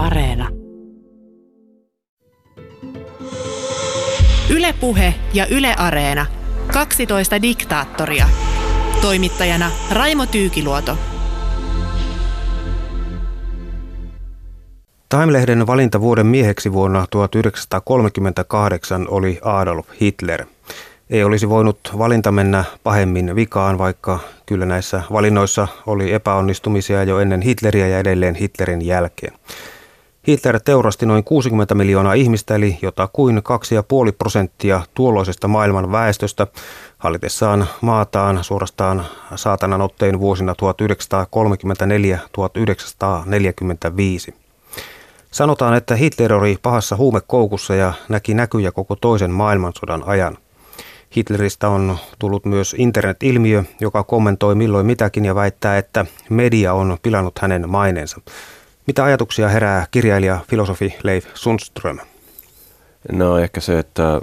Areena. Ylepuhe ja Yle Areena. 12 diktaattoria. Toimittajana Raimo Tyykiluoto. Time-lehden valinta vuoden mieheksi vuonna 1938 oli Adolf Hitler. Ei olisi voinut valinta mennä pahemmin vikaan, vaikka kyllä näissä valinnoissa oli epäonnistumisia jo ennen Hitleriä ja edelleen Hitlerin jälkeen. Hitler teurasti noin 60 miljoonaa ihmistä, eli jotakuin 2,5 prosenttia tuolloisesta maailman väestöstä, hallitessaan maataan suorastaan saatanan ottein vuosina 1934-1945. Sanotaan, että Hitler oli pahassa huumekoukussa ja näki näkyjä koko toisen maailmansodan ajan. Hitleristä on tullut myös internet-ilmiö, joka kommentoi milloin mitäkin ja väittää, että media on pilannut hänen maineensa. Mitä ajatuksia herää kirjailija, filosofi Leif Sundström? No ehkä se, että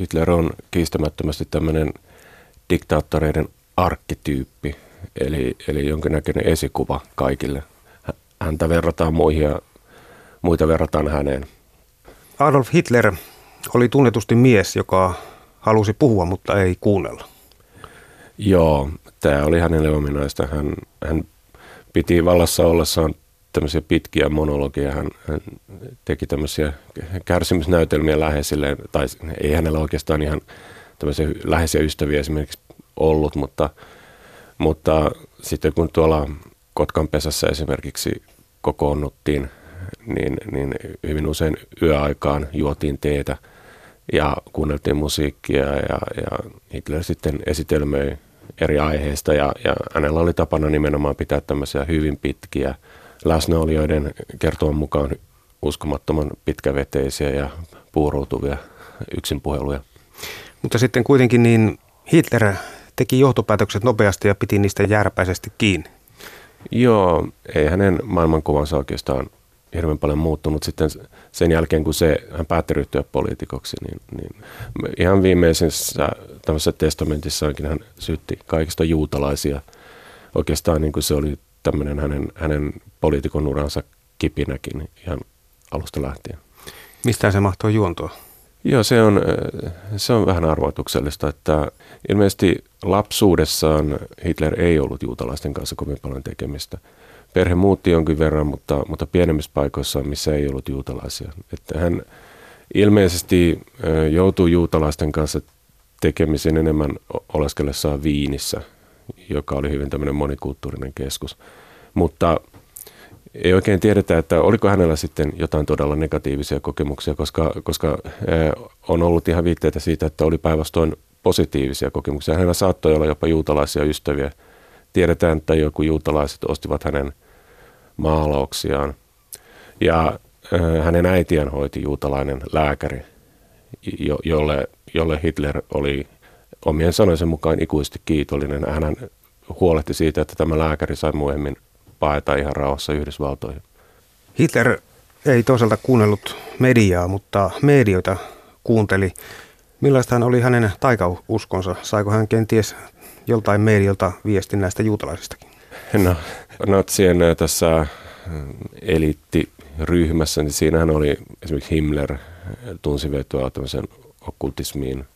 Hitler on kiistämättömästi tämmöinen diktaattoreiden arkkityyppi, eli, eli jonkinnäköinen esikuva kaikille. Häntä verrataan muihin ja muita verrataan häneen. Adolf Hitler oli tunnetusti mies, joka halusi puhua, mutta ei kuunnella. Joo, tämä oli hänelle ominaista. Hän, hän piti vallassa ollessaan tämmöisiä pitkiä monologia. Hän, hän teki tämmöisiä kärsimysnäytelmiä läheisille, tai ei hänellä oikeastaan ihan tämmöisiä läheisiä ystäviä esimerkiksi ollut, mutta, mutta sitten kun tuolla Kotkan pesässä esimerkiksi kokoonnuttiin, niin, niin hyvin usein yöaikaan juotiin teetä ja kuunneltiin musiikkia ja, ja Hitler sitten esitelmöi eri aiheista ja, ja hänellä oli tapana nimenomaan pitää tämmöisiä hyvin pitkiä läsnäolijoiden kertoman mukaan uskomattoman pitkäveteisiä ja puuroutuvia yksinpuheluja. Mutta sitten kuitenkin niin Hitler teki johtopäätökset nopeasti ja piti niistä järpäisesti kiinni. Joo, ei hänen maailmankuvansa oikeastaan hirveän paljon muuttunut sitten sen jälkeen, kun se, hän päätti ryhtyä poliitikoksi, niin, niin ihan viimeisessä tämmöisessä testamentissaankin hän syytti kaikista juutalaisia. Oikeastaan niin kuin se oli tämmöinen hänen, hänen poliitikon uransa kipinäkin ihan alusta lähtien. Mistä se mahtoi juontua? Joo, se on, se on vähän arvoituksellista, että ilmeisesti lapsuudessaan Hitler ei ollut juutalaisten kanssa kovin paljon tekemistä. Perhe muutti jonkin verran, mutta, mutta pienemmissä paikoissa, missä ei ollut juutalaisia. Että hän ilmeisesti joutui juutalaisten kanssa tekemisen enemmän oleskellessaan Viinissä, joka oli hyvin tämmöinen monikulttuurinen keskus. Mutta ei oikein tiedetä, että oliko hänellä sitten jotain todella negatiivisia kokemuksia, koska, koska on ollut ihan viitteitä siitä, että oli päinvastoin positiivisia kokemuksia. Hänellä saattoi olla jopa juutalaisia ystäviä. Tiedetään, että joku juutalaiset ostivat hänen maalauksiaan. Ja hänen äitiään hoiti juutalainen lääkäri, jo, jolle, jolle Hitler oli omien sanoisen mukaan ikuisesti kiitollinen. Hän huolehti siitä, että tämä lääkäri sai myöhemmin paeta ihan rauhassa Yhdysvaltoihin. Hitler ei toisaalta kuunnellut mediaa, mutta medioita kuunteli. Millaista hän oli hänen taikauskonsa? Saiko hän kenties joltain medialta viestin näistä juutalaisistakin? No, natsien tässä eliittiryhmässä, niin siinähän oli esimerkiksi Himmler tunsi vetoa tämmöisen okkultismiin –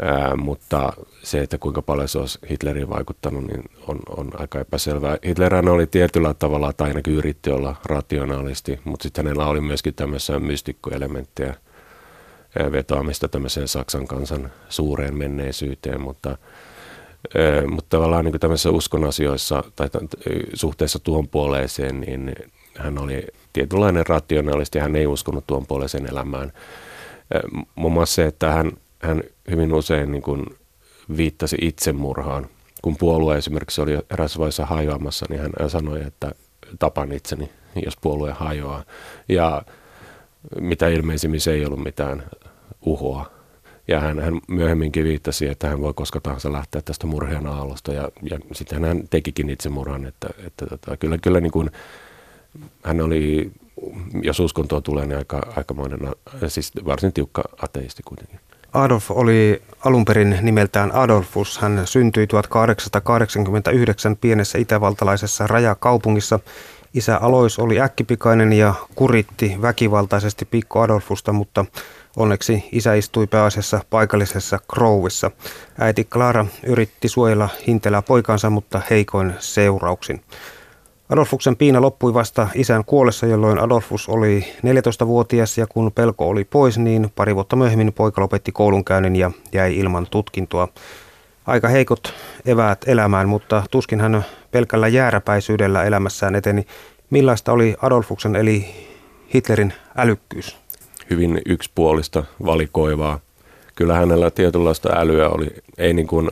Ää, mutta se, että kuinka paljon se olisi Hitleriin vaikuttanut, niin on, on aika epäselvää. Hitlerhän oli tietyllä tavalla, tai ainakin yritti olla rationaalisti, mutta sitten hänellä oli myöskin tämmöisiä mystikkoelementtejä vetoamista tämmöiseen Saksan kansan suureen menneisyyteen, mutta, ää, mutta tavallaan niin tämmöisissä uskon asioissa tai suhteessa tuon puoleeseen, niin hän oli tietynlainen rationaalisti, hän ei uskonut tuon puoleiseen elämään. Muun muassa se, että hän hän hyvin usein niin kuin viittasi itsemurhaan. Kun puolue esimerkiksi oli eräs vaiheessa hajoamassa, niin hän sanoi, että tapan itseni, jos puolue hajoaa. Ja mitä ilmeisimmin se ei ollut mitään uhoa. Ja hän, hän myöhemminkin viittasi, että hän voi koska tahansa lähteä tästä murheen aallosta. Ja, ja sitten hän tekikin itsemurhan. Että, että tota, kyllä, kyllä niin kuin, hän oli, jos uskontoa tulee, niin aika, aikamoinen, siis varsin tiukka ateisti kuitenkin. Adolf oli alun perin nimeltään Adolfus. Hän syntyi 1889 pienessä itävaltalaisessa rajakaupungissa. Isä Alois oli äkkipikainen ja kuritti väkivaltaisesti pikku Adolfusta, mutta onneksi isä istui pääasiassa paikallisessa Crowissa. Äiti Clara yritti suojella hintelää poikansa, mutta heikoin seurauksin. Adolfuksen piina loppui vasta isän kuollessa, jolloin Adolfus oli 14-vuotias ja kun pelko oli pois, niin pari vuotta myöhemmin poika lopetti koulunkäynnin ja jäi ilman tutkintoa. Aika heikot eväät elämään, mutta tuskin hän pelkällä jääräpäisyydellä elämässään eteni. Millaista oli Adolfuksen eli Hitlerin älykkyys? Hyvin yksipuolista, valikoivaa. Kyllä hänellä tietynlaista älyä oli, ei niin kuin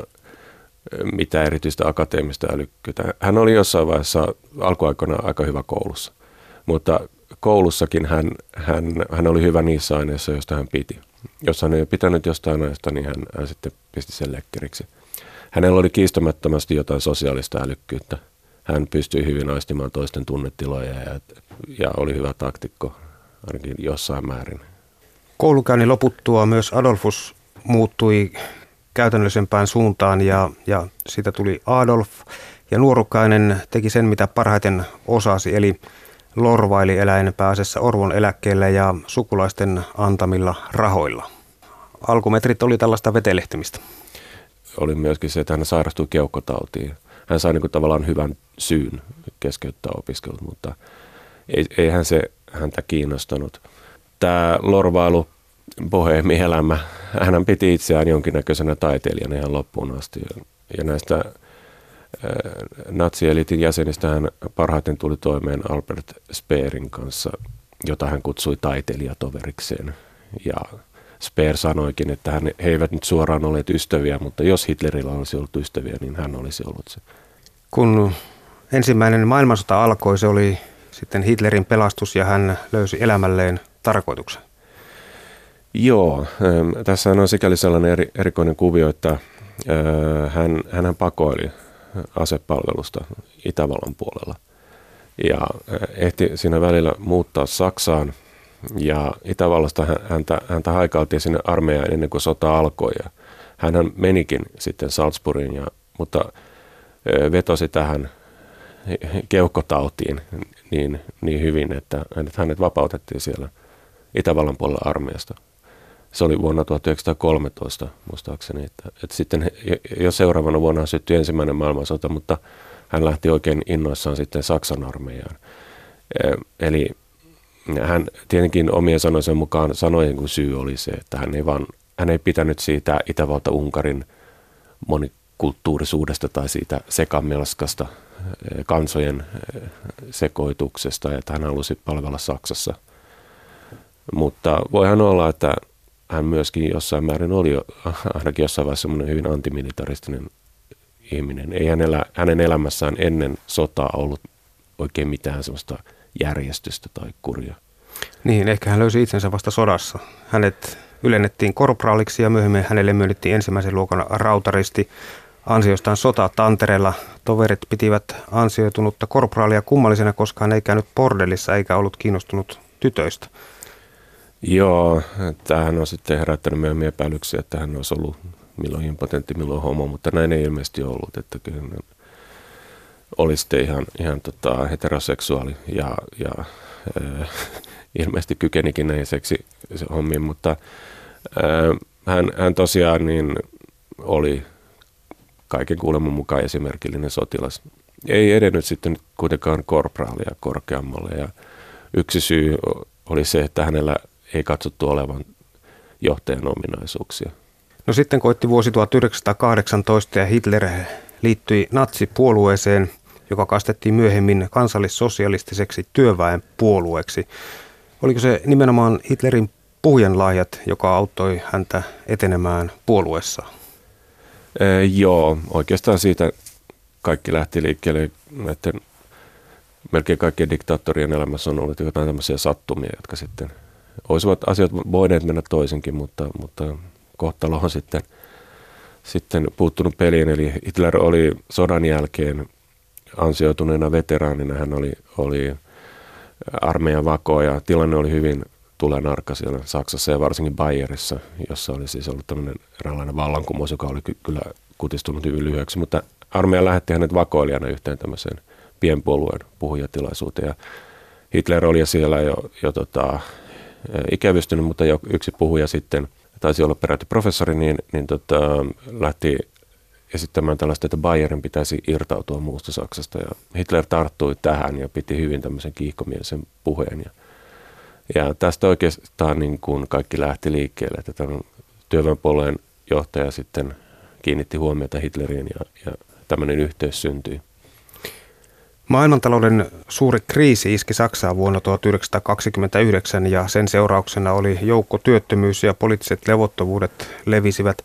mitään erityistä akateemista älykkyyttä. Hän oli jossain vaiheessa alkuaikoina aika hyvä koulussa, mutta koulussakin hän, hän, hän oli hyvä niissä aineissa, joista hän piti. Jos hän ei pitänyt jostain aineesta, niin hän, hän sitten pisti sen lekkeriksi. Hänellä oli kiistämättömästi jotain sosiaalista älykkyyttä. Hän pystyi hyvin aistimaan toisten tunnetiloja ja, ja oli hyvä taktikko ainakin jossain määrin. Koulukäynnin loputtua myös Adolfus muuttui käytännöllisempään suuntaan ja, ja siitä tuli Adolf. Ja nuorukainen teki sen, mitä parhaiten osasi, eli lorvaili eläin pääsessä Orvon eläkkeelle ja sukulaisten antamilla rahoilla. Alkumetrit oli tällaista vetelehtimistä. Oli myöskin se, että hän sairastui keuhkotautiin. Hän sai niin tavallaan hyvän syyn keskeyttää opiskelut, mutta ei, eihän se häntä kiinnostanut. Tämä lorvailu boheemi-elämä. Hän piti itseään jonkinnäköisenä taiteilijana ihan loppuun asti. Ja näistä äh, natsielitin jäsenistä hän parhaiten tuli toimeen Albert Speerin kanssa, jota hän kutsui taiteilijatoverikseen. Ja Speer sanoikin, että hän, he eivät nyt suoraan olleet ystäviä, mutta jos Hitlerillä olisi ollut ystäviä, niin hän olisi ollut se. Kun ensimmäinen maailmansota alkoi, se oli sitten Hitlerin pelastus ja hän löysi elämälleen tarkoituksen. Joo, ähm, tässä on sikäli sellainen eri, erikoinen kuvio, että äh, hän, hän pakoili asepalvelusta Itävallan puolella. Ja äh, ehti siinä välillä muuttaa Saksaan ja Itävallasta häntä, häntä haikailtiin sinne armeijaan ennen kuin sota alkoi ja hän menikin sitten Salzburgiin, ja, mutta äh, vetosi tähän keuhkotautiin niin, niin hyvin, että hänet, hänet vapautettiin siellä Itävallan puolella armeijasta se oli vuonna 1913 muistaakseni, että, että sitten jo seuraavana vuonna syttyi ensimmäinen maailmansota, mutta hän lähti oikein innoissaan sitten Saksan armeijaan. Eli hän tietenkin omien sanoisen mukaan sanojen kuin syy oli se, että hän ei, vaan, hän ei pitänyt siitä Itävalta-Unkarin monikulttuurisuudesta tai siitä sekamelskasta kansojen sekoituksesta, että hän halusi palvella Saksassa. Mutta voihan olla, että hän myöskin jossain määrin oli jo, ainakin jossain vaiheessa semmoinen hyvin antimilitaristinen ihminen. Ei hänellä, hänen elämässään ennen sotaa ollut oikein mitään semmoista järjestystä tai kuria. Niin, ehkä hän löysi itsensä vasta sodassa. Hänet ylennettiin korpraaliksi ja myöhemmin hänelle myönnettiin ensimmäisen luokan rautaristi ansiostaan sota Tantereella. Toverit pitivät ansioitunutta korpraalia kummallisena, koska hän ei käynyt bordellissa eikä ollut kiinnostunut tytöistä. Joo, tämähän on sitten herättänyt myöhemmin epäilyksiä, että hän olisi ollut milloin impotentti, milloin homo, mutta näin ei ilmeisesti ollut, että kyllä oli sitten ihan, ihan tota heteroseksuaali ja, ja äh, ilmeisesti kykenikin näihin seksi hommiin, mutta äh, hän, hän tosiaan niin oli kaiken kuuleman mukaan esimerkillinen sotilas. Ei edennyt sitten kuitenkaan korpraalia korkeammalle ja yksi syy oli se, että hänellä ei katsottu olevan johtajan ominaisuuksia. No sitten koitti vuosi 1918 ja Hitler liittyi natsipuolueeseen, joka kastettiin myöhemmin kansallissosialistiseksi työväenpuolueeksi. Oliko se nimenomaan Hitlerin puhujanlahjat, joka auttoi häntä etenemään puolueessa? Ee, joo, oikeastaan siitä kaikki lähti liikkeelle. Näiden melkein kaikkien diktaattorien elämässä on ollut jotain tämmöisiä sattumia, jotka sitten – olisivat asiat voineet mennä toisinkin, mutta, mutta kohtalo on sitten, sitten puuttunut peliin. Eli Hitler oli sodan jälkeen ansioituneena veteraanina, hän oli, oli armeijan vako ja tilanne oli hyvin tulenarka siellä Saksassa ja varsinkin Bayerissa, jossa oli siis ollut tämmöinen eräänlainen vallankumous, joka oli ky- kyllä kutistunut hyvin lyhyeksi, mutta armeija lähetti hänet vakoilijana yhteen tämmöiseen pienpuolueen puhujatilaisuuteen. Ja Hitler oli siellä jo, jo tota, ikävystynyt, mutta yksi puhuja sitten, taisi olla peräti professori, niin, niin tota, lähti esittämään tällaista, että Bayerin pitäisi irtautua muusta Saksasta. Ja Hitler tarttui tähän ja piti hyvin tämmöisen kiihkomielisen puheen. Ja, ja tästä oikeastaan niin kuin kaikki lähti liikkeelle, että tämän työväenpuolueen johtaja sitten kiinnitti huomiota Hitleriin ja, ja tämmöinen yhteys syntyi. Maailmantalouden suuri kriisi iski Saksaa vuonna 1929 ja sen seurauksena oli joukko työttömyys ja poliittiset levottomuudet levisivät.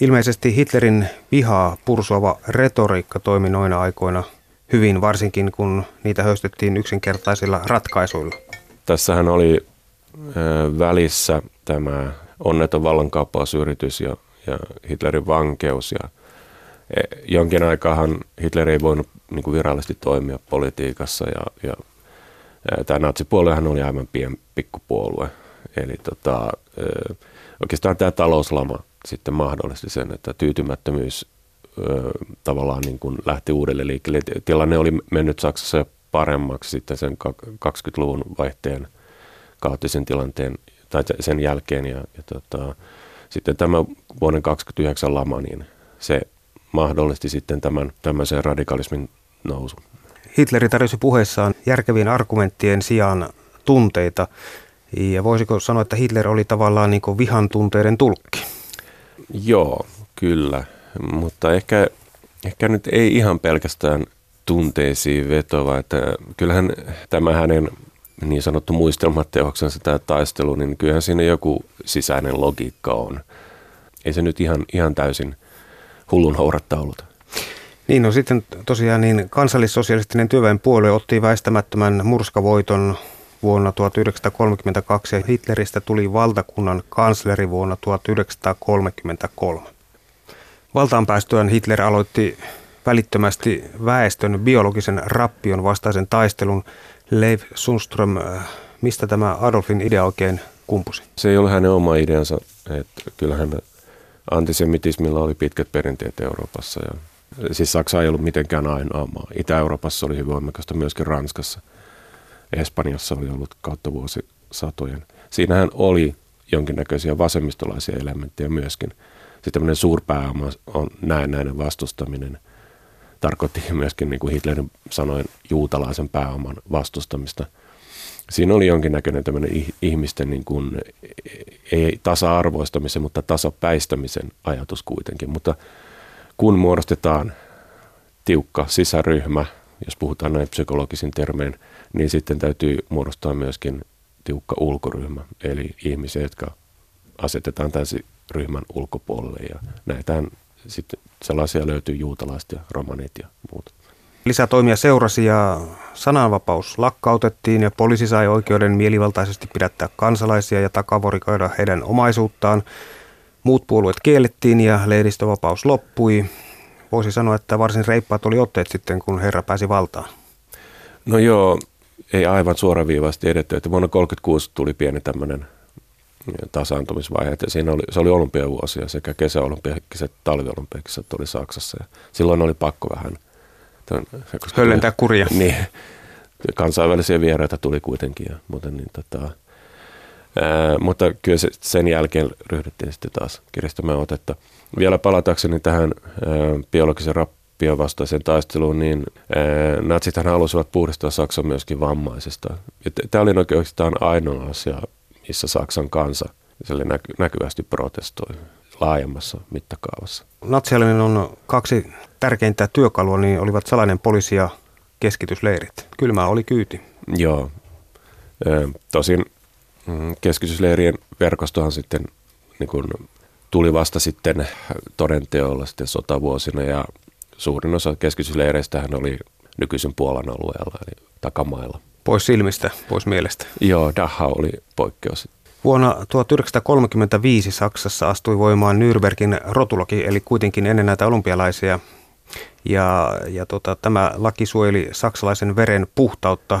Ilmeisesti Hitlerin vihaa pursuava retoriikka toimi noina aikoina hyvin, varsinkin kun niitä höystettiin yksinkertaisilla ratkaisuilla. Tässähän oli välissä tämä onneton vallankaappausyritys ja, ja Hitlerin vankeus ja e, jonkin aikaahan Hitler ei voinut niin kuin virallisesti toimia politiikassa ja, ja tämä natsipuoluehan oli aivan pien pikkupuolue. Eli tota, oikeastaan tämä talouslama sitten mahdollisti sen, että tyytymättömyys tavallaan niin kuin lähti uudelle liikkeelle. Tilanne oli mennyt Saksassa jo paremmaksi sitten sen 20-luvun vaihteen kaoottisen tilanteen tai sen jälkeen. Ja, ja tota, sitten tämä vuoden 29 lama, niin se mahdollisti sitten tämän tämmöisen radikalismin nousu. Hitleri tarjosi puheessaan järkevien argumenttien sijaan tunteita. Ja voisiko sanoa, että Hitler oli tavallaan niin kuin vihan tunteiden tulkki? Joo, kyllä. Mutta ehkä, ehkä nyt ei ihan pelkästään tunteisiin vetova. Että kyllähän tämä hänen niin sanottu muistelmateoksensa, tämä taistelu, niin kyllähän siinä joku sisäinen logiikka on. Ei se nyt ihan, ihan täysin hullun houratta ollut. Niin, no sitten tosiaan niin kansallissosialistinen työväenpuolue otti väistämättömän murskavoiton vuonna 1932 ja Hitleristä tuli valtakunnan kansleri vuonna 1933. Valtaan päästyään Hitler aloitti välittömästi väestön biologisen rappion vastaisen taistelun. Leif Sundström, mistä tämä Adolfin idea oikein kumpusi? Se ei ole hänen oma ideansa. Että kyllähän antisemitismilla oli pitkät perinteet Euroopassa ja Siis Saksa ei ollut mitenkään ainoa maa. Itä-Euroopassa oli hyvin voimakasta, myöskin Ranskassa. Espanjassa oli ollut kautta vuosisatojen. Siinähän oli jonkinnäköisiä vasemmistolaisia elementtejä myöskin. Sitten tämmöinen suurpääoma on näennäinen vastustaminen. Tarkoitti myöskin, niin kuin Hitlerin sanoin, juutalaisen pääoman vastustamista. Siinä oli jonkinnäköinen tämmöinen ihmisten niin kuin, ei tasa-arvoistamisen, mutta tasapäistämisen ajatus kuitenkin. Mutta kun muodostetaan tiukka sisäryhmä, jos puhutaan näin psykologisin termein, niin sitten täytyy muodostaa myöskin tiukka ulkoryhmä, eli ihmisiä, jotka asetetaan täysin ryhmän ulkopuolelle. Ja näitähän sitten sellaisia löytyy juutalaiset ja romanit ja muut. Lisätoimia seurasi ja sananvapaus lakkautettiin ja poliisi sai oikeuden mielivaltaisesti pidättää kansalaisia ja takavorikoida heidän omaisuuttaan. Muut puolueet kiellettiin ja lehdistövapaus loppui. Voisi sanoa, että varsin reippaat oli otteet sitten, kun herra pääsi valtaan. No joo, ei aivan suoraviivaisesti edetty. Että vuonna 1936 tuli pieni tämmöinen tasaantumisvaihe. Että siinä oli, se oli olympiavuosia, sekä kesäolympiakisat että talviolympiakisat oli Saksassa. Ja silloin oli pakko vähän... Tämän, Höllentää kuria. Niin, kansainvälisiä vieraita tuli kuitenkin ja muuten niin tota, Ää, mutta kyllä se, sen jälkeen ryhdyttiin sitten taas kiristämään otetta. Vielä palatakseni tähän ää, biologisen rappion vastaiseen taisteluun, niin ää, natsithan halusivat puhdistaa Saksan myöskin Ja Tämä oli oikeastaan ainoa asia, missä Saksan kansa näky, näkyvästi protestoi laajemmassa mittakaavassa. on kaksi tärkeintä työkalua, niin olivat salainen poliisi ja keskitysleirit. Kylmä oli kyyti. Joo. Tosin Mm, keskitysleirien verkostohan sitten niin kuin tuli vasta sitten todenteolla sitten sotavuosina ja suurin osa keskitysleireistähän oli nykyisen Puolan alueella eli takamailla. Pois silmistä, pois mielestä. Joo, Dachau oli poikkeus. Vuonna 1935 Saksassa astui voimaan Nürnbergin rotulaki, eli kuitenkin ennen näitä olympialaisia. Ja, ja tota, tämä laki suojeli saksalaisen veren puhtautta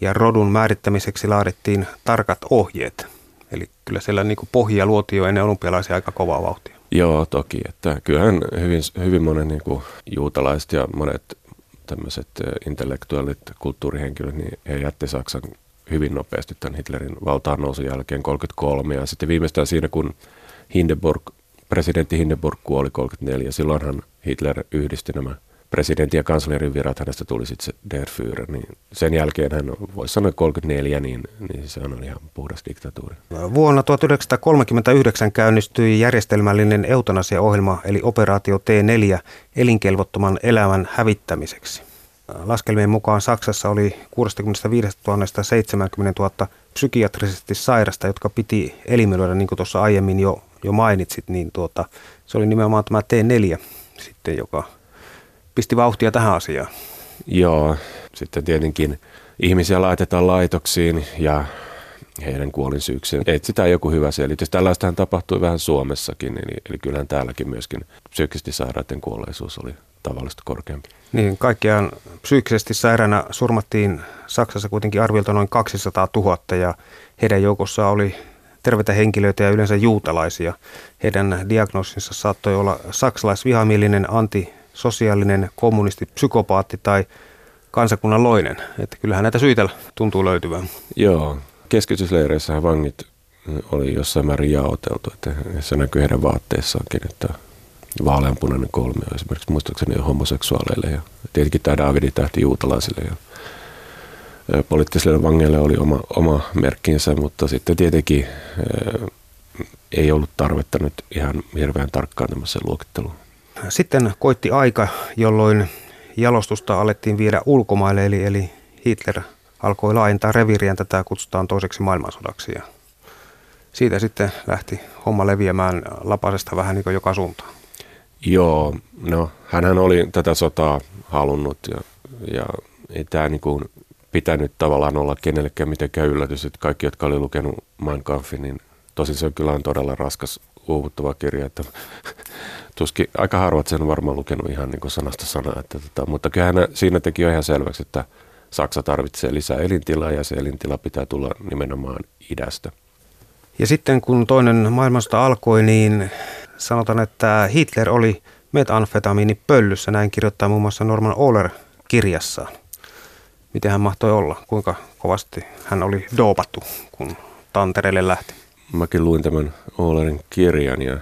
ja rodun määrittämiseksi laadittiin tarkat ohjeet. Eli kyllä siellä niin pohja luotiin jo ennen olympialaisia aika kovaa vauhtia. Joo, toki. Että kyllähän hyvin, hyvin monet niin kuin juutalaiset ja monet tämmöiset intellektuaalit, kulttuurihenkilöt, niin he jätti Saksan hyvin nopeasti tämän Hitlerin valtaan nousun jälkeen 33 ja sitten viimeistään siinä, kun Hindenburg, presidentti Hindenburg kuoli 34, silloinhan Hitler yhdisti nämä presidentin ja kanslerin virat, hänestä tuli sitten se Der Führer, niin sen jälkeen hän voisi sanoa 34, niin, niin se on ihan puhdas diktatuuri. Vuonna 1939 käynnistyi järjestelmällinen eutanasiaohjelma eli operaatio T4 elinkelvottoman elämän hävittämiseksi. Laskelmien mukaan Saksassa oli 65 000 70 000 psykiatrisesti sairasta, jotka piti eliminoida, niin kuin tuossa aiemmin jo, jo mainitsit, niin tuota, se oli nimenomaan tämä T4 sitten, joka pisti vauhtia tähän asiaan. Joo, sitten tietenkin ihmisiä laitetaan laitoksiin ja heidän kuolinsyykseen. Etsitään joku hyvä selitys. Tällaistähän tapahtui vähän Suomessakin, eli, eli kyllähän täälläkin myöskin psyykkisesti sairaiden kuolleisuus oli tavallista korkeampi. Niin, kaikkiaan psyykkisesti sairaana surmattiin Saksassa kuitenkin arviolta noin 200 000 ja heidän joukossa oli terveitä henkilöitä ja yleensä juutalaisia. Heidän diagnoosinsa saattoi olla saksalaisvihamielinen anti sosiaalinen kommunisti, psykopaatti tai kansakunnan loinen. Että kyllähän näitä syitä tuntuu löytyvän. Joo, keskitysleireissähän vangit oli jossain määrin jaoteltu, että se näkyy heidän vaatteissaankin, että vaaleanpunainen kolmio esimerkiksi muistaakseni homoseksuaaleille ja tietenkin tämä Davidin tähti juutalaisille ja poliittisille vangeille oli oma, oma merkkinsä, mutta sitten tietenkin ei ollut tarvetta nyt ihan hirveän tarkkaan tämmöiseen luokitteluun. Sitten koitti aika, jolloin jalostusta alettiin viedä ulkomaille, eli, eli Hitler alkoi laajentaa reviiriään, tätä kutsutaan toiseksi maailmansodaksi. Ja siitä sitten lähti homma leviämään lapasesta vähän niin kuin joka suuntaan. Joo, no hänhän oli tätä sotaa halunnut ja, ja ei tämä niin kuin pitänyt tavallaan olla kenellekään mitenkään yllätys, että kaikki, jotka oli lukenut Mein Kampfin, niin tosin se kyllä on todella raskas uuvuttava kirja, että tuskin aika harvat sen on varmaan lukenut ihan niin kuin sanasta sanaa, että tota, mutta kyllähän siinä teki jo ihan selväksi, että Saksa tarvitsee lisää elintilaa ja se elintila pitää tulla nimenomaan idästä. Ja sitten kun toinen maailmasta alkoi, niin sanotaan, että Hitler oli metanfetamiini pöllyssä, näin kirjoittaa muun muassa Norman Oler kirjassaan. Miten hän mahtoi olla, kuinka kovasti hän oli doopattu, kun Tantereelle lähti. Mäkin luin tämän Olerin kirjan ja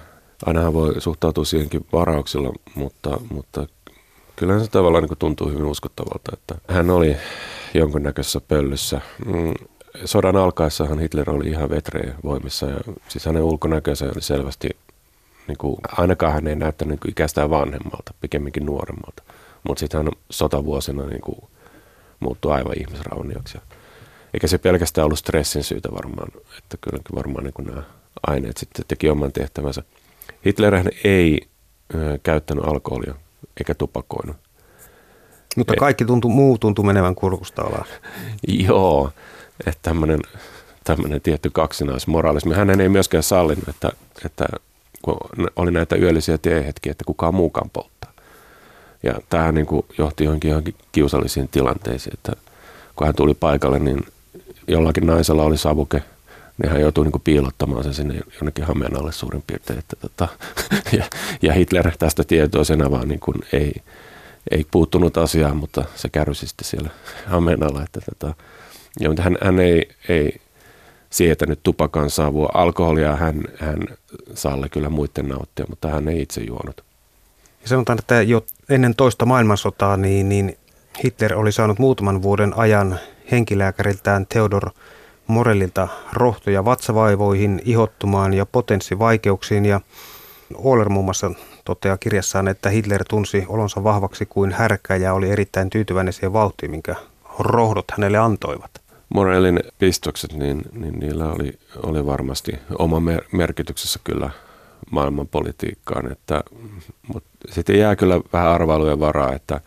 ainahan voi suhtautua siihenkin varauksilla, mutta, mutta kyllähän se tavallaan niin tuntuu hyvin uskottavalta, että hän oli jonkunnäköisessä pöllyssä. Mm, sodan alkaessahan Hitler oli ihan vetreä voimissa ja siis hänen ulkonäkönsä oli selvästi, niin kuin, ainakaan hän ei näyttänyt niin ikästään vanhemmalta, pikemminkin nuoremmalta. Mutta sitten hän sotavuosina niin kuin, muuttui aivan ihmisraunioksi. Eikä se pelkästään ollut stressin syytä varmaan, että kylläkin varmaan niin nämä aineet sitten teki oman tehtävänsä. Hitler ei ö, käyttänyt alkoholia eikä tupakoinut. Mutta kaikki tuntuu, muu tuntuu menevän kurkusta alas. Joo, että tämmöinen, tämmöinen tietty kaksinaismoraalismi. Hän ei myöskään sallinut, että, että kun oli näitä yöllisiä tiehetkiä, että kukaan muukaan polttaa. Ja tähän niin kuin johti johonkin, johonkin kiusallisiin tilanteisiin, että kun hän tuli paikalle, niin jollakin naisella oli savuke – niin hän joutui niin piilottamaan sen sinne jonnekin hameen alle suurin piirtein. Että, tota, ja, ja Hitler tästä tietoisena vaan niin kuin ei, ei puuttunut asiaan, mutta se kärsi sitten siellä hameen alla. Että, tota, ja, mutta hän, hän ei, ei sietänyt tupakan savua. Alkoholia hän, hän saalle kyllä muiden nauttia, mutta hän ei itse juonut. Ja sanotaan, että jo ennen toista maailmansotaa niin, niin Hitler oli saanut muutaman vuoden ajan henkilääkäriltään Theodor Morellilta rohtoja vatsavaivoihin, ihottumaan ja potenssivaikeuksiin ja Oler muun muassa toteaa kirjassaan, että Hitler tunsi olonsa vahvaksi kuin härkä ja oli erittäin tyytyväinen siihen vauhtiin, minkä rohdot hänelle antoivat. Morellin pistokset, niin, niin niillä oli, oli varmasti oma mer- merkityksessä kyllä maailmanpolitiikkaan, että, mutta sitten jää kyllä vähän arvailujen varaa, että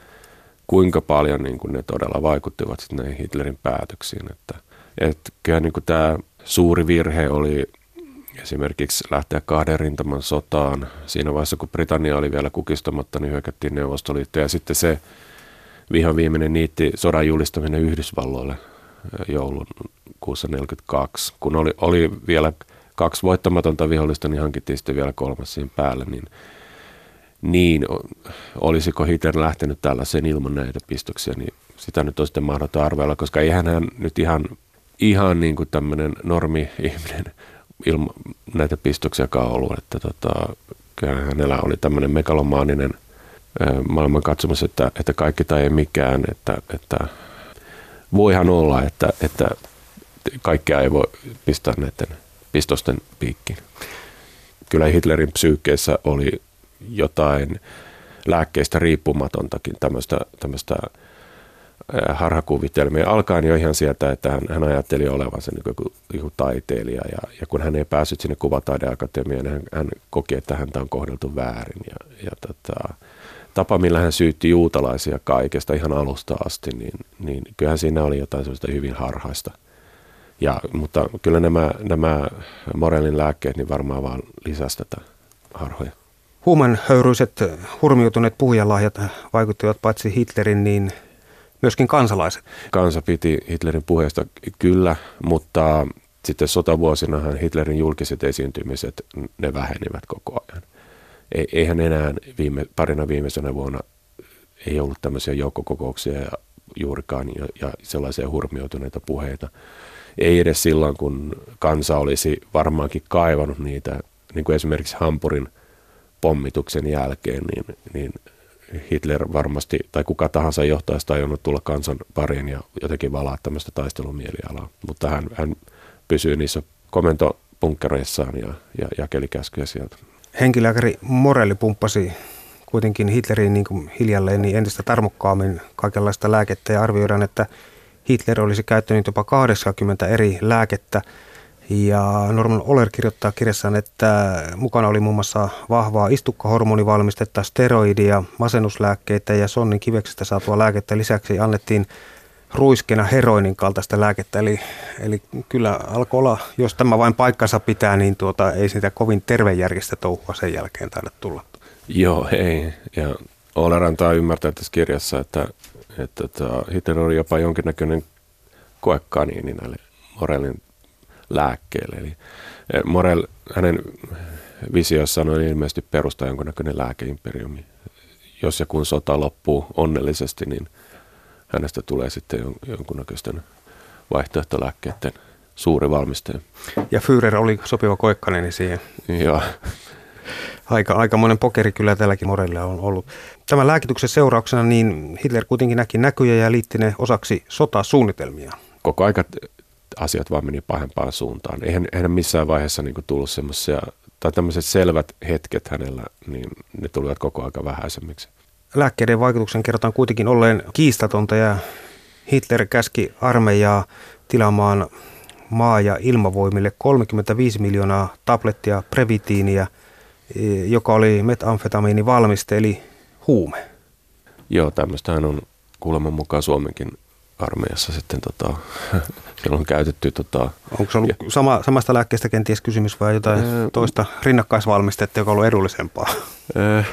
kuinka paljon niin kuin ne todella vaikuttivat näihin Hitlerin päätöksiin, että – että kyllä niin kuin tämä suuri virhe oli esimerkiksi lähteä kahden rintaman sotaan. Siinä vaiheessa, kun Britannia oli vielä kukistamatta, niin hyökättiin Neuvostoliitto. Ja sitten se vihan viimeinen niitti sodan julistaminen Yhdysvalloille joulun kuussa 42. Kun oli, oli vielä kaksi voittamatonta vihollista, niin hankittiin sitten vielä kolmas siihen päälle. Niin Niin, olisiko Hitler lähtenyt tällaiseen ilman näitä pistoksia, niin sitä nyt on sitten mahdoton arvella, koska eihän hän nyt ihan, ihan niin kuin tämmöinen normi-ihminen ilman näitä pistoksiakaan ollut, että tota, kyllähän hänellä oli tämmöinen megalomaaninen maailmankatsomus, että, että kaikki tai ei mikään, että, että voihan olla, että, että kaikkea ei voi pistää näiden pistosten piikkiin. Kyllä Hitlerin psyykkeessä oli jotain lääkkeistä riippumatontakin tämmöistä, tämmöistä harhakuvitelmia. Alkaen jo ihan sieltä, että hän, hän ajatteli olevansa niin joku, joku taiteilija ja, ja kun hän ei päässyt sinne kuvataideakatemiaan, niin hän, hän koki, että häntä on kohdeltu väärin. Ja, ja tota, tapa, millä hän syytti juutalaisia kaikesta ihan alusta asti, niin, niin kyllähän siinä oli jotain sellaista hyvin harhaista. Ja, mutta kyllä nämä, nämä Morellin lääkkeet niin varmaan vaan lisäsivät tätä harhoja. Huuman höyryiset hurmiutuneet puhujalahjat vaikuttivat paitsi Hitlerin, niin myöskin kansalaiset. Kansa piti Hitlerin puheesta kyllä, mutta sitten sotavuosinahan Hitlerin julkiset esiintymiset, ne vähenivät koko ajan. Eihän enää viime, parina viimeisenä vuonna ei ollut tämmöisiä joukkokokouksia ja juurikaan ja, ja sellaisia hurmioituneita puheita. Ei edes silloin, kun kansa olisi varmaankin kaivannut niitä, niin kuin esimerkiksi Hampurin pommituksen jälkeen, niin, niin Hitler varmasti, tai kuka tahansa johtaisi tajunnut tulla kansan pariin ja jotenkin valaa tämmöistä taistelumielialaa. Mutta hän, hän pysyy niissä komentopunkkereissaan ja, ja jakeli käskyjä sieltä. Henkilääkäri Morelli pumppasi kuitenkin Hitleriin niin kuin hiljalleen niin entistä tarmokkaammin kaikenlaista lääkettä ja arvioidaan, että Hitler olisi käyttänyt jopa 80 eri lääkettä – ja Norman Oler kirjoittaa kirjassaan, että mukana oli muun muassa vahvaa istukkahormonivalmistetta, steroidia, masennuslääkkeitä ja sonnin kiveksestä saatua lääkettä. Lisäksi annettiin ruiskena heroinin kaltaista lääkettä. Eli, eli kyllä alkoi olla, jos tämä vain paikkansa pitää, niin tuota, ei sitä kovin tervejärjestä touhua sen jälkeen taida tulla. Joo, ei. Ja Oler antaa ymmärtää tässä kirjassa, että, että, tota, Hitler oli jopa jonkinnäköinen koekaniini näille Morellin lääkkeelle. Eli eh, Morel, hänen visioissaan on ilmeisesti perustaa jonkunnäköinen lääkeimperiumi. Jos ja kun sota loppuu onnellisesti, niin hänestä tulee sitten jonkunnäköisten vaihtoehtolääkkeiden suuri valmistaja. Ja Führer oli sopiva koekkaneni siihen. Joo. Aika, aika monen pokeri kyllä tälläkin Morella on ollut. Tämän lääkityksen seurauksena niin Hitler kuitenkin näki näkyjä ja liitti ne osaksi sotasuunnitelmia. Koko aika asiat vaan meni pahempaan suuntaan. Eihän, eihän missään vaiheessa niin kuin tullut semmoisia, tai tämmöiset selvät hetket hänellä, niin ne tulivat koko aika vähäisemmiksi. Lääkkeiden vaikutuksen kerrotaan kuitenkin olleen kiistatonta ja Hitler käski armeijaa tilaamaan maa- ja ilmavoimille 35 miljoonaa tablettia previtiiniä, joka oli metamfetamiinivalmiste eli huume. Joo, tämmöistähän on kuuleman mukaan Suomenkin armeijassa sitten tota, siellä on käytetty. Tota, Onko se ollut ja, sama, samasta lääkkeestä kenties kysymys vai jotain ää, toista rinnakkaisvalmistetta, joka on ollut edullisempaa? Ää,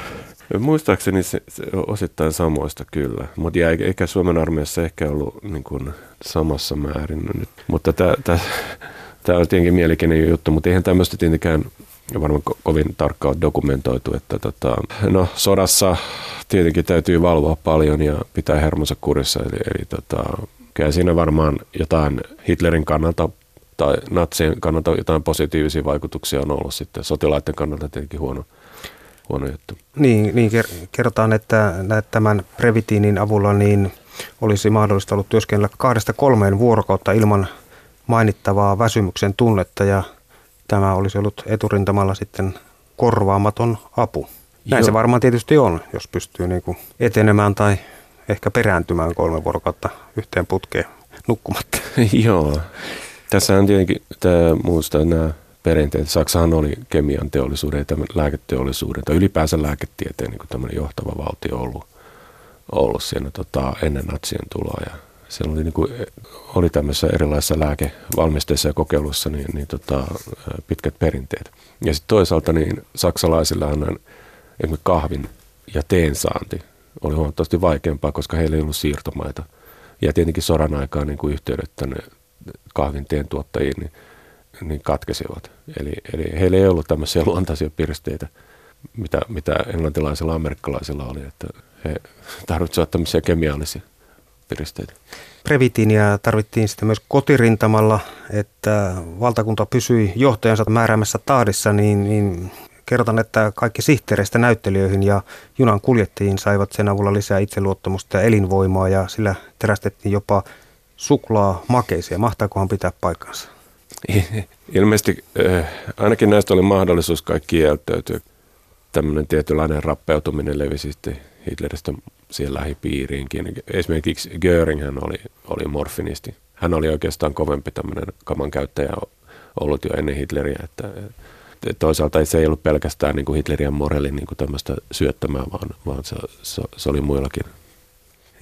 muistaakseni se, se osittain samoista kyllä, mutta eikä Suomen armeijassa ehkä ollut niin kuin, samassa määrin nyt. Mutta tämä on tietenkin mielenkiintoinen juttu, mutta eihän tämmöistä tietenkään varmaan ko- kovin tarkkaan dokumentoitu, että tota, no sodassa tietenkin täytyy valvoa paljon ja pitää hermonsa kurissa, eli, eli tota, kyllä siinä varmaan jotain Hitlerin kannalta tai natsien kannalta jotain positiivisia vaikutuksia on ollut sitten. Sotilaiden kannalta tietenkin huono, huono juttu. Niin, niin kerrotaan, että tämän Previtiinin avulla niin olisi mahdollista ollut työskennellä kahdesta kolmeen vuorokautta ilman mainittavaa väsymyksen tunnetta ja tämä olisi ollut eturintamalla sitten korvaamaton apu. Näin Joo. se varmaan tietysti on, jos pystyy niin kuin etenemään tai ehkä perääntymään kolme vuorokautta yhteen putkeen nukkumatta. Joo. Tässä on tietenkin tämä, muusta nämä perinteet. Saksahan oli kemian teollisuuden ja tämän lääketeollisuuden tai ylipäänsä lääketieteen niin tämmöinen johtava valtio ollut, ollut siinä tota, ennen natsien tuloa. Ja siellä oli, niin kuin, oli tämmöisissä erilaisissa lääkevalmisteissa ja kokeiluissa niin, niin tota, pitkät perinteet. Ja sitten toisaalta niin saksalaisilla on esimerkiksi kahvin ja teen saanti oli huomattavasti vaikeampaa, koska heillä ei ollut siirtomaita. Ja tietenkin sodan aikaan niin kuin yhteydet tänne kahvin teen tuottajiin niin, niin katkesivat. Eli, eli heillä ei ollut tämmöisiä luontaisia pirsteitä mitä, mitä englantilaisilla amerikkalaisilla oli, että he tarvitsevat tämmöisiä kemiallisia piristeitä. Previtiiniä tarvittiin sitten myös kotirintamalla, että valtakunta pysyi johtajansa määräämässä tahdissa, niin, niin kerrotan, että kaikki sihteereistä näyttelijöihin ja junan kuljettajien saivat sen avulla lisää itseluottamusta ja elinvoimaa ja sillä terästettiin jopa suklaa makeisia. Mahtaakohan pitää paikkansa? Ilmeisesti äh, ainakin näistä oli mahdollisuus kaikki kieltäytyä. Tämmöinen tietynlainen rappeutuminen levisi sitten Hitleristä siihen lähipiiriinkin. Esimerkiksi Göring hän oli, oli morfinisti. Hän oli oikeastaan kovempi tämmöinen kaman käyttäjä ollut jo ennen Hitleriä. Että, toisaalta se ei ollut pelkästään niin kuin Hitlerin morelin niin kuin tämmöistä syöttämää, vaan, vaan se, se, se, oli muillakin.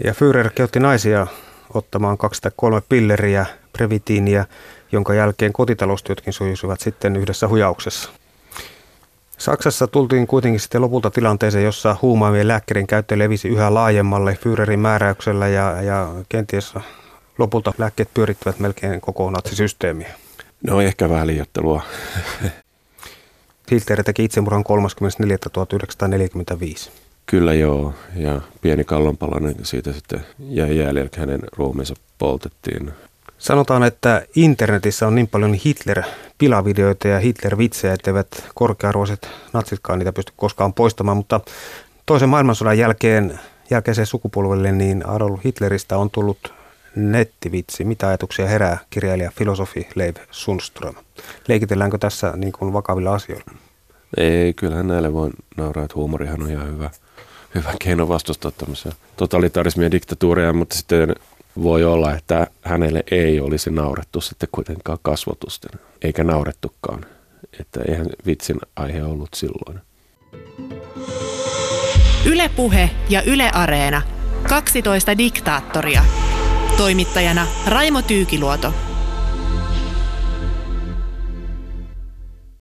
Ja Führer kehotti naisia ottamaan kaksi tai kolme pilleriä, previtiiniä, jonka jälkeen kotitaloustyötkin sujuisivat sitten yhdessä hujauksessa. Saksassa tultiin kuitenkin sitten lopulta tilanteeseen, jossa huumaavien lääkkeiden käyttö levisi yhä laajemmalle Führerin määräyksellä ja, ja kenties lopulta lääkkeet pyörittävät melkein koko natsisysteemiä. No ehkä vähän liiottelua. Hitler teki itsemurhan 34.1945. Kyllä joo, ja pieni kallonpalanen siitä sitten jäi jäljellä, hänen ruumiinsa poltettiin. Sanotaan, että internetissä on niin paljon Hitler-pilavideoita ja Hitler-vitsejä, etteivät korkearvoiset natsitkaan niitä pysty koskaan poistamaan, mutta toisen maailmansodan jälkeen jälkeiseen sukupolvelle niin Adolf Hitleristä on tullut nettivitsi. Mitä ajatuksia herää kirjailija filosofi Leif Sundström? Leikitelläänkö tässä niin kuin vakavilla asioilla? Ei, kyllähän näille voi nauraa, että huumorihan on ihan hyvä, hyvä keino vastustaa tämmöisiä totalitarismia ja diktatuureja, mutta sitten voi olla, että hänelle ei olisi naurettu sitten kuitenkaan kasvotusten, eikä naurettukaan. Että eihän vitsin aihe ollut silloin. Ylepuhe ja Yle Areena. 12 diktaattoria. Toimittajana Raimo Tyykiluoto.